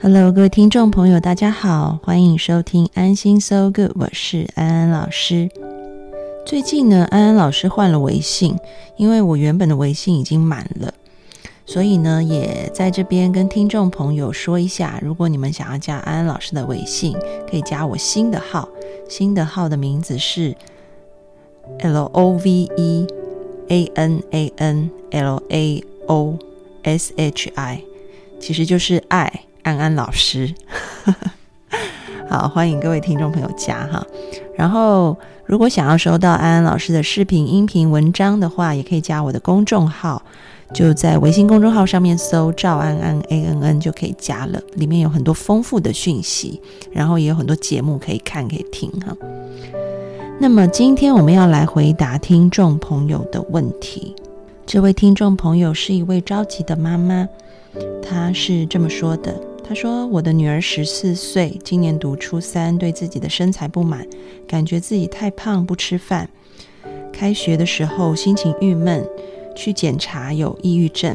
Hello，各位听众朋友，大家好，欢迎收听安心 So Good，我是安安老师。最近呢，安安老师换了微信，因为我原本的微信已经满了，所以呢，也在这边跟听众朋友说一下，如果你们想要加安安老师的微信，可以加我新的号，新的号的名字是 L O V E A N A N L A O S H I，其实就是爱。安安老师，好，欢迎各位听众朋友加哈。然后，如果想要收到安安老师的视频、音频、文章的话，也可以加我的公众号，就在微信公众号上面搜“赵安安 A N N” 就可以加了。里面有很多丰富的讯息，然后也有很多节目可以看、可以听哈。那么，今天我们要来回答听众朋友的问题。这位听众朋友是一位着急的妈妈，她是这么说的。他说：“我的女儿十四岁，今年读初三，对自己的身材不满，感觉自己太胖，不吃饭。开学的时候心情郁闷，去检查有抑郁症。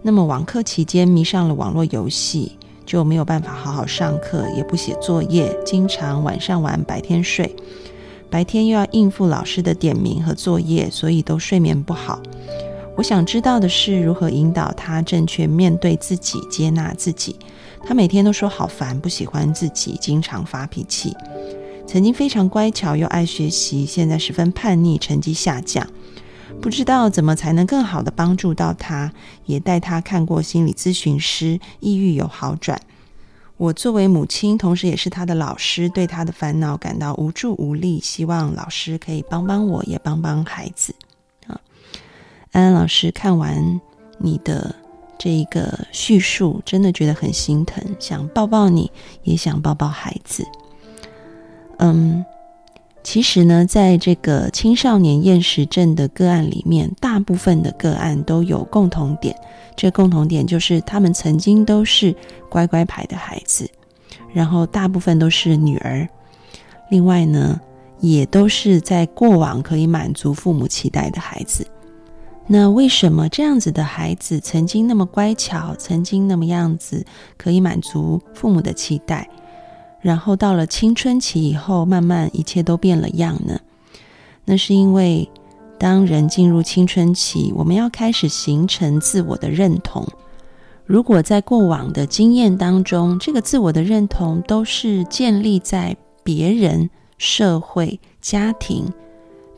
那么网课期间迷上了网络游戏，就没有办法好好上课，也不写作业，经常晚上玩，白天睡。白天又要应付老师的点名和作业，所以都睡眠不好。我想知道的是，如何引导他正确面对自己，接纳自己。”他每天都说好烦，不喜欢自己，经常发脾气。曾经非常乖巧又爱学习，现在十分叛逆，成绩下降。不知道怎么才能更好的帮助到他，也带他看过心理咨询师，抑郁有好转。我作为母亲，同时也是他的老师，对他的烦恼感到无助无力，希望老师可以帮帮我，也帮帮孩子。啊，安安老师看完你的。这一个叙述真的觉得很心疼，想抱抱你，也想抱抱孩子。嗯，其实呢，在这个青少年厌食症的个案里面，大部分的个案都有共同点，这共同点就是他们曾经都是乖乖牌的孩子，然后大部分都是女儿。另外呢，也都是在过往可以满足父母期待的孩子。那为什么这样子的孩子曾经那么乖巧，曾经那么样子可以满足父母的期待，然后到了青春期以后，慢慢一切都变了样呢？那是因为当人进入青春期，我们要开始形成自我的认同。如果在过往的经验当中，这个自我的认同都是建立在别人、社会、家庭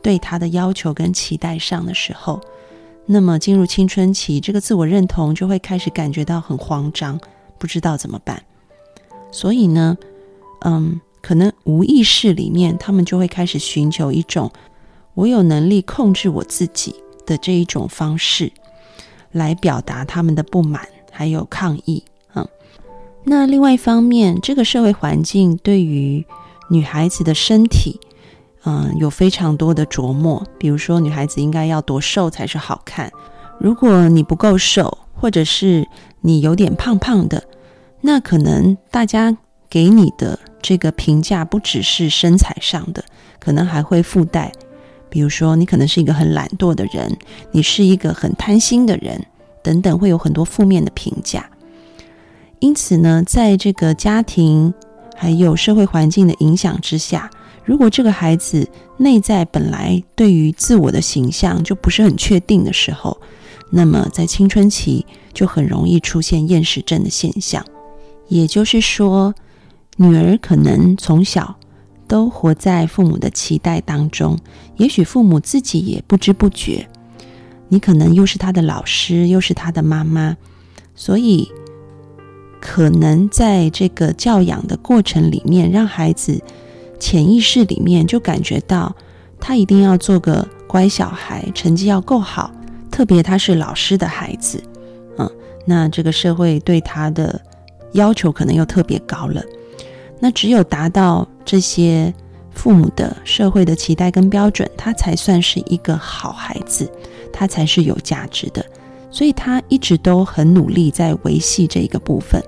对他的要求跟期待上的时候。那么进入青春期，这个自我认同就会开始感觉到很慌张，不知道怎么办。所以呢，嗯，可能无意识里面，他们就会开始寻求一种我有能力控制我自己的这一种方式，来表达他们的不满还有抗议。嗯，那另外一方面，这个社会环境对于女孩子的身体。嗯，有非常多的琢磨，比如说女孩子应该要多瘦才是好看。如果你不够瘦，或者是你有点胖胖的，那可能大家给你的这个评价不只是身材上的，可能还会附带，比如说你可能是一个很懒惰的人，你是一个很贪心的人，等等，会有很多负面的评价。因此呢，在这个家庭还有社会环境的影响之下。如果这个孩子内在本来对于自我的形象就不是很确定的时候，那么在青春期就很容易出现厌食症的现象。也就是说，女儿可能从小都活在父母的期待当中，也许父母自己也不知不觉。你可能又是他的老师，又是他的妈妈，所以可能在这个教养的过程里面，让孩子。潜意识里面就感觉到，他一定要做个乖小孩，成绩要够好。特别他是老师的孩子，嗯，那这个社会对他的要求可能又特别高了。那只有达到这些父母的社会的期待跟标准，他才算是一个好孩子，他才是有价值的。所以他一直都很努力在维系这一个部分。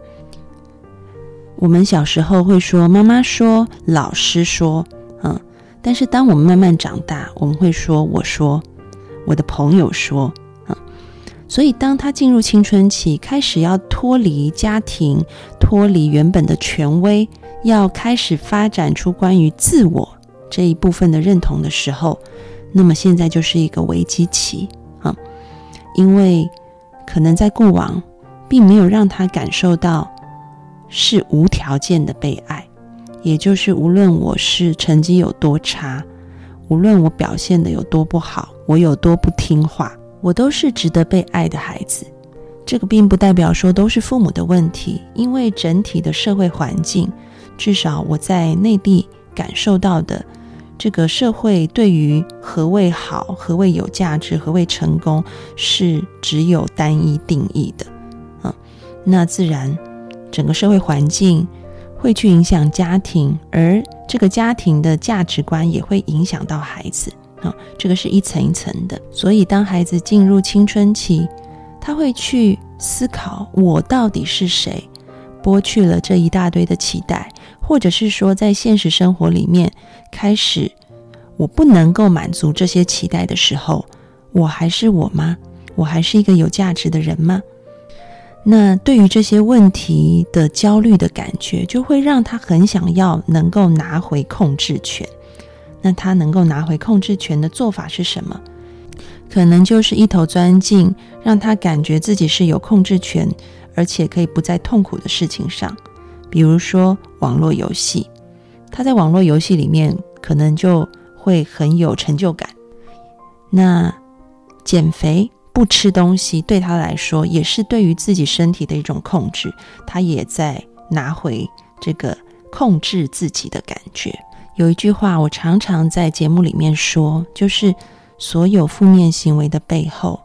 我们小时候会说，妈妈说，老师说，嗯，但是当我们慢慢长大，我们会说，我说，我的朋友说，嗯。所以当他进入青春期，开始要脱离家庭，脱离原本的权威。要开始发展出关于自我这一部分的认同的时候，那么现在就是一个危机期啊，因为可能在过往并没有让他感受到是无条件的被爱，也就是无论我是成绩有多差，无论我表现的有多不好，我有多不听话，我都是值得被爱的孩子。这个并不代表说都是父母的问题，因为整体的社会环境。至少我在内地感受到的，这个社会对于何谓好、何谓有价值、何谓成功，是只有单一定义的。啊，那自然整个社会环境会去影响家庭，而这个家庭的价值观也会影响到孩子。啊，这个是一层一层的。所以当孩子进入青春期，他会去思考：我到底是谁？剥去了这一大堆的期待。或者是说，在现实生活里面，开始我不能够满足这些期待的时候，我还是我吗？我还是一个有价值的人吗？那对于这些问题的焦虑的感觉，就会让他很想要能够拿回控制权。那他能够拿回控制权的做法是什么？可能就是一头钻进让他感觉自己是有控制权，而且可以不再痛苦的事情上。比如说网络游戏，他在网络游戏里面可能就会很有成就感。那减肥不吃东西对他来说，也是对于自己身体的一种控制。他也在拿回这个控制自己的感觉。有一句话，我常常在节目里面说，就是所有负面行为的背后，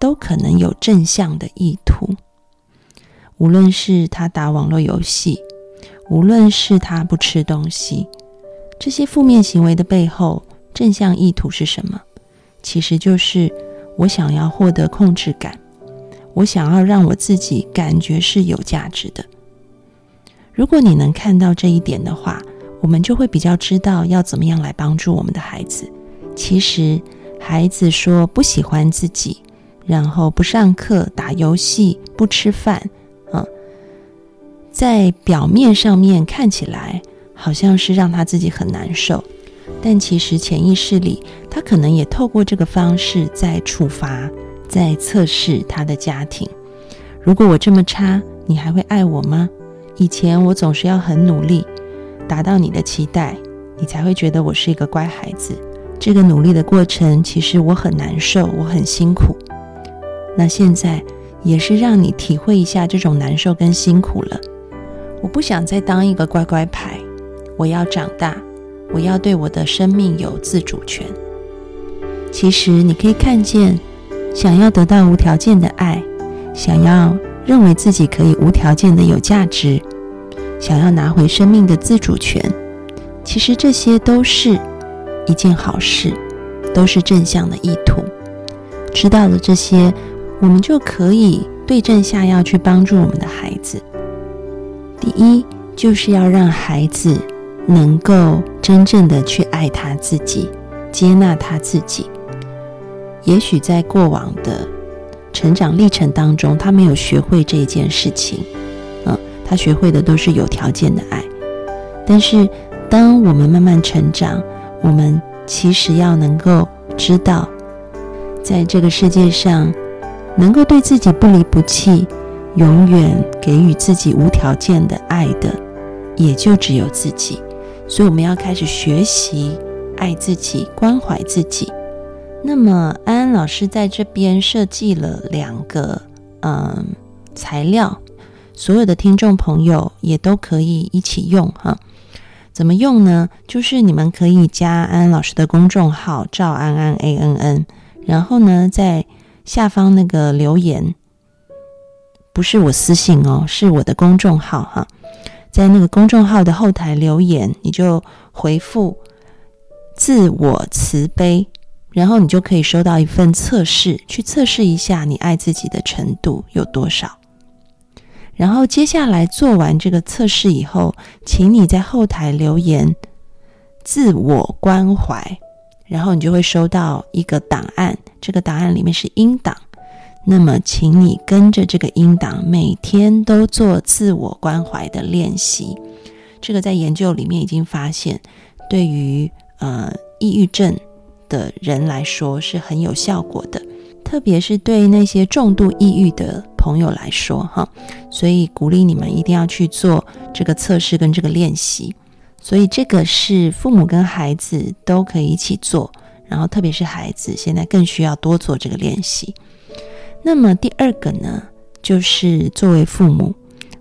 都可能有正向的意图。无论是他打网络游戏，无论是他不吃东西，这些负面行为的背后，正向意图是什么？其实就是我想要获得控制感，我想要让我自己感觉是有价值的。如果你能看到这一点的话，我们就会比较知道要怎么样来帮助我们的孩子。其实，孩子说不喜欢自己，然后不上课、打游戏、不吃饭。嗯在表面上面看起来好像是让他自己很难受，但其实潜意识里，他可能也透过这个方式在处罚、在测试他的家庭。如果我这么差，你还会爱我吗？以前我总是要很努力达到你的期待，你才会觉得我是一个乖孩子。这个努力的过程，其实我很难受，我很辛苦。那现在也是让你体会一下这种难受跟辛苦了。我不想再当一个乖乖牌，我要长大，我要对我的生命有自主权。其实你可以看见，想要得到无条件的爱，想要认为自己可以无条件的有价值，想要拿回生命的自主权，其实这些都是一件好事，都是正向的意图。知道了这些，我们就可以对症下药，去帮助我们的孩子。第一，就是要让孩子能够真正的去爱他自己，接纳他自己。也许在过往的成长历程当中，他没有学会这一件事情，嗯，他学会的都是有条件的爱。但是，当我们慢慢成长，我们其实要能够知道，在这个世界上，能够对自己不离不弃。永远给予自己无条件的爱的，也就只有自己。所以我们要开始学习爱自己、关怀自己。那么安安老师在这边设计了两个嗯材料，所有的听众朋友也都可以一起用哈。怎么用呢？就是你们可以加安安老师的公众号“赵安安 A N N”，然后呢，在下方那个留言。不是我私信哦，是我的公众号哈，在那个公众号的后台留言，你就回复“自我慈悲”，然后你就可以收到一份测试，去测试一下你爱自己的程度有多少。然后接下来做完这个测试以后，请你在后台留言“自我关怀”，然后你就会收到一个档案，这个档案里面是音档。那么，请你跟着这个音档，每天都做自我关怀的练习。这个在研究里面已经发现，对于呃抑郁症的人来说是很有效果的，特别是对那些重度抑郁的朋友来说，哈。所以鼓励你们一定要去做这个测试跟这个练习。所以这个是父母跟孩子都可以一起做，然后特别是孩子现在更需要多做这个练习。那么第二个呢，就是作为父母，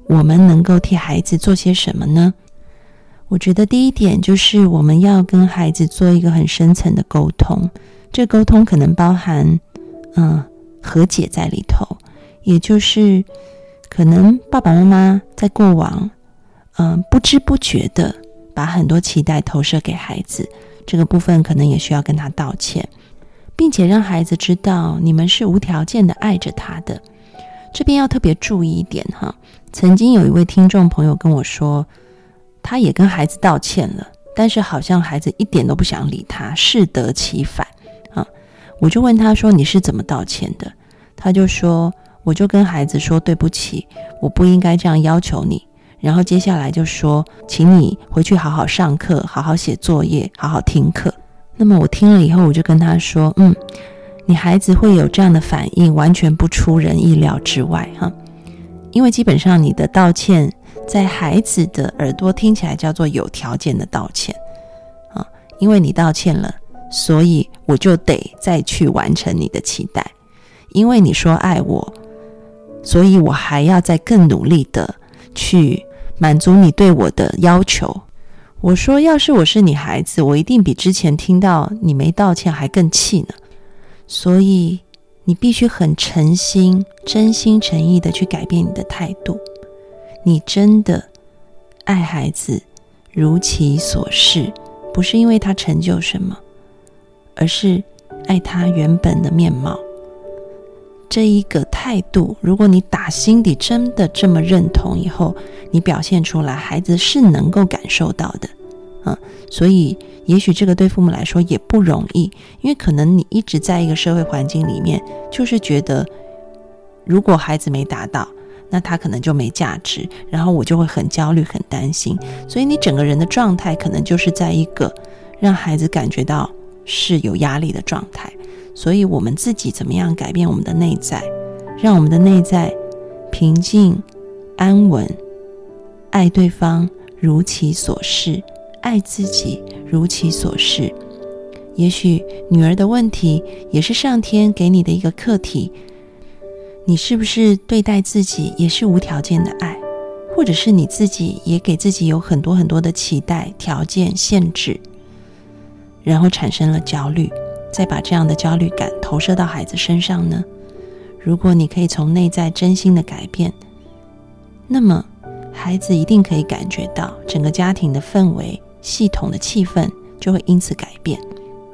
我们能够替孩子做些什么呢？我觉得第一点就是我们要跟孩子做一个很深层的沟通，这沟通可能包含嗯和解在里头，也就是可能爸爸妈妈在过往嗯不知不觉的把很多期待投射给孩子，这个部分可能也需要跟他道歉。并且让孩子知道你们是无条件的爱着他的，这边要特别注意一点哈。曾经有一位听众朋友跟我说，他也跟孩子道歉了，但是好像孩子一点都不想理他，适得其反啊。我就问他说：“你是怎么道歉的？”他就说：“我就跟孩子说对不起，我不应该这样要求你。”然后接下来就说：“请你回去好好上课，好好写作业，好好听课。”那么我听了以后，我就跟他说：“嗯，你孩子会有这样的反应，完全不出人意料之外哈。因为基本上你的道歉，在孩子的耳朵听起来叫做有条件的道歉啊。因为你道歉了，所以我就得再去完成你的期待。因为你说爱我，所以我还要再更努力的去满足你对我的要求。”我说：“要是我是你孩子，我一定比之前听到你没道歉还更气呢。所以你必须很诚心、真心诚意的去改变你的态度。你真的爱孩子，如其所示，不是因为他成就什么，而是爱他原本的面貌。这一个态度，如果你打心底真的这么认同，以后你表现出来，孩子是能够感受到的。”嗯，所以也许这个对父母来说也不容易，因为可能你一直在一个社会环境里面，就是觉得如果孩子没达到，那他可能就没价值，然后我就会很焦虑、很担心，所以你整个人的状态可能就是在一个让孩子感觉到是有压力的状态。所以我们自己怎么样改变我们的内在，让我们的内在平静、安稳，爱对方如其所示。爱自己如其所示，也许女儿的问题也是上天给你的一个课题。你是不是对待自己也是无条件的爱，或者是你自己也给自己有很多很多的期待、条件、限制，然后产生了焦虑，再把这样的焦虑感投射到孩子身上呢？如果你可以从内在真心的改变，那么孩子一定可以感觉到整个家庭的氛围。系统的气氛就会因此改变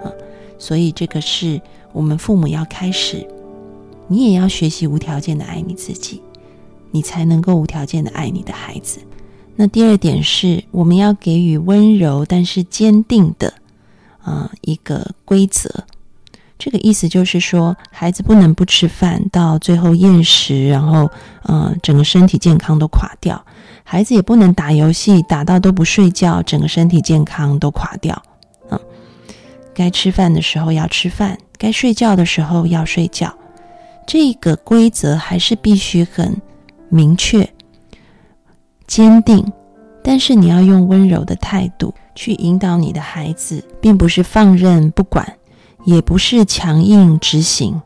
啊，所以这个是我们父母要开始，你也要学习无条件的爱你自己，你才能够无条件的爱你的孩子。那第二点是，我们要给予温柔但是坚定的啊一个规则。这个意思就是说，孩子不能不吃饭，到最后厌食，然后呃整个身体健康都垮掉。孩子也不能打游戏打到都不睡觉，整个身体健康都垮掉。啊，该吃饭的时候要吃饭，该睡觉的时候要睡觉。这个规则还是必须很明确、坚定，但是你要用温柔的态度去引导你的孩子，并不是放任不管，也不是强硬执行。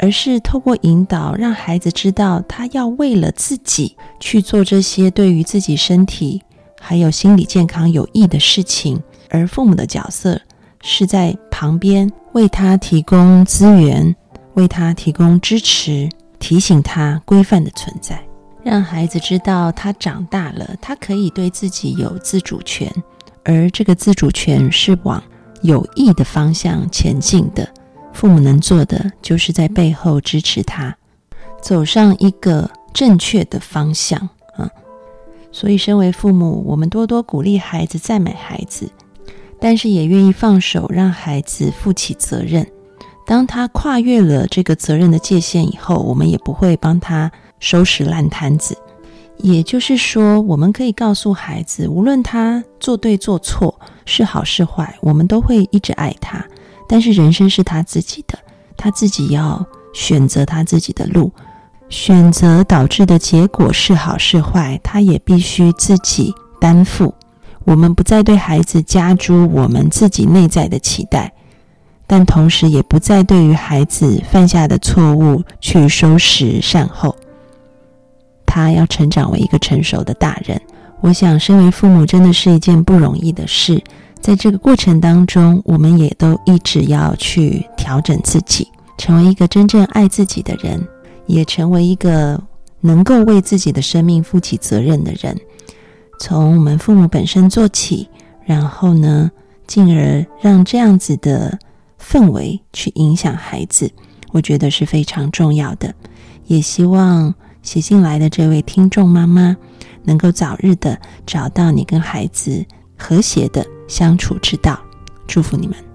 而是透过引导，让孩子知道他要为了自己去做这些对于自己身体还有心理健康有益的事情，而父母的角色是在旁边为他提供资源，为他提供支持，提醒他规范的存在，让孩子知道他长大了，他可以对自己有自主权，而这个自主权是往有益的方向前进的。父母能做的，就是在背后支持他，走上一个正确的方向啊。所以，身为父母，我们多多鼓励孩子，赞美孩子，但是也愿意放手，让孩子负起责任。当他跨越了这个责任的界限以后，我们也不会帮他收拾烂摊子。也就是说，我们可以告诉孩子，无论他做对做错，是好是坏，我们都会一直爱他。但是人生是他自己的，他自己要选择他自己的路，选择导致的结果是好是坏，他也必须自己担负。我们不再对孩子加诸我们自己内在的期待，但同时也不再对于孩子犯下的错误去收拾善后。他要成长为一个成熟的大人，我想，身为父母真的是一件不容易的事。在这个过程当中，我们也都一直要去调整自己，成为一个真正爱自己的人，也成为一个能够为自己的生命负起责任的人。从我们父母本身做起，然后呢，进而让这样子的氛围去影响孩子，我觉得是非常重要的。也希望写信来的这位听众妈妈，能够早日的找到你跟孩子和谐的。相处之道，祝福你们。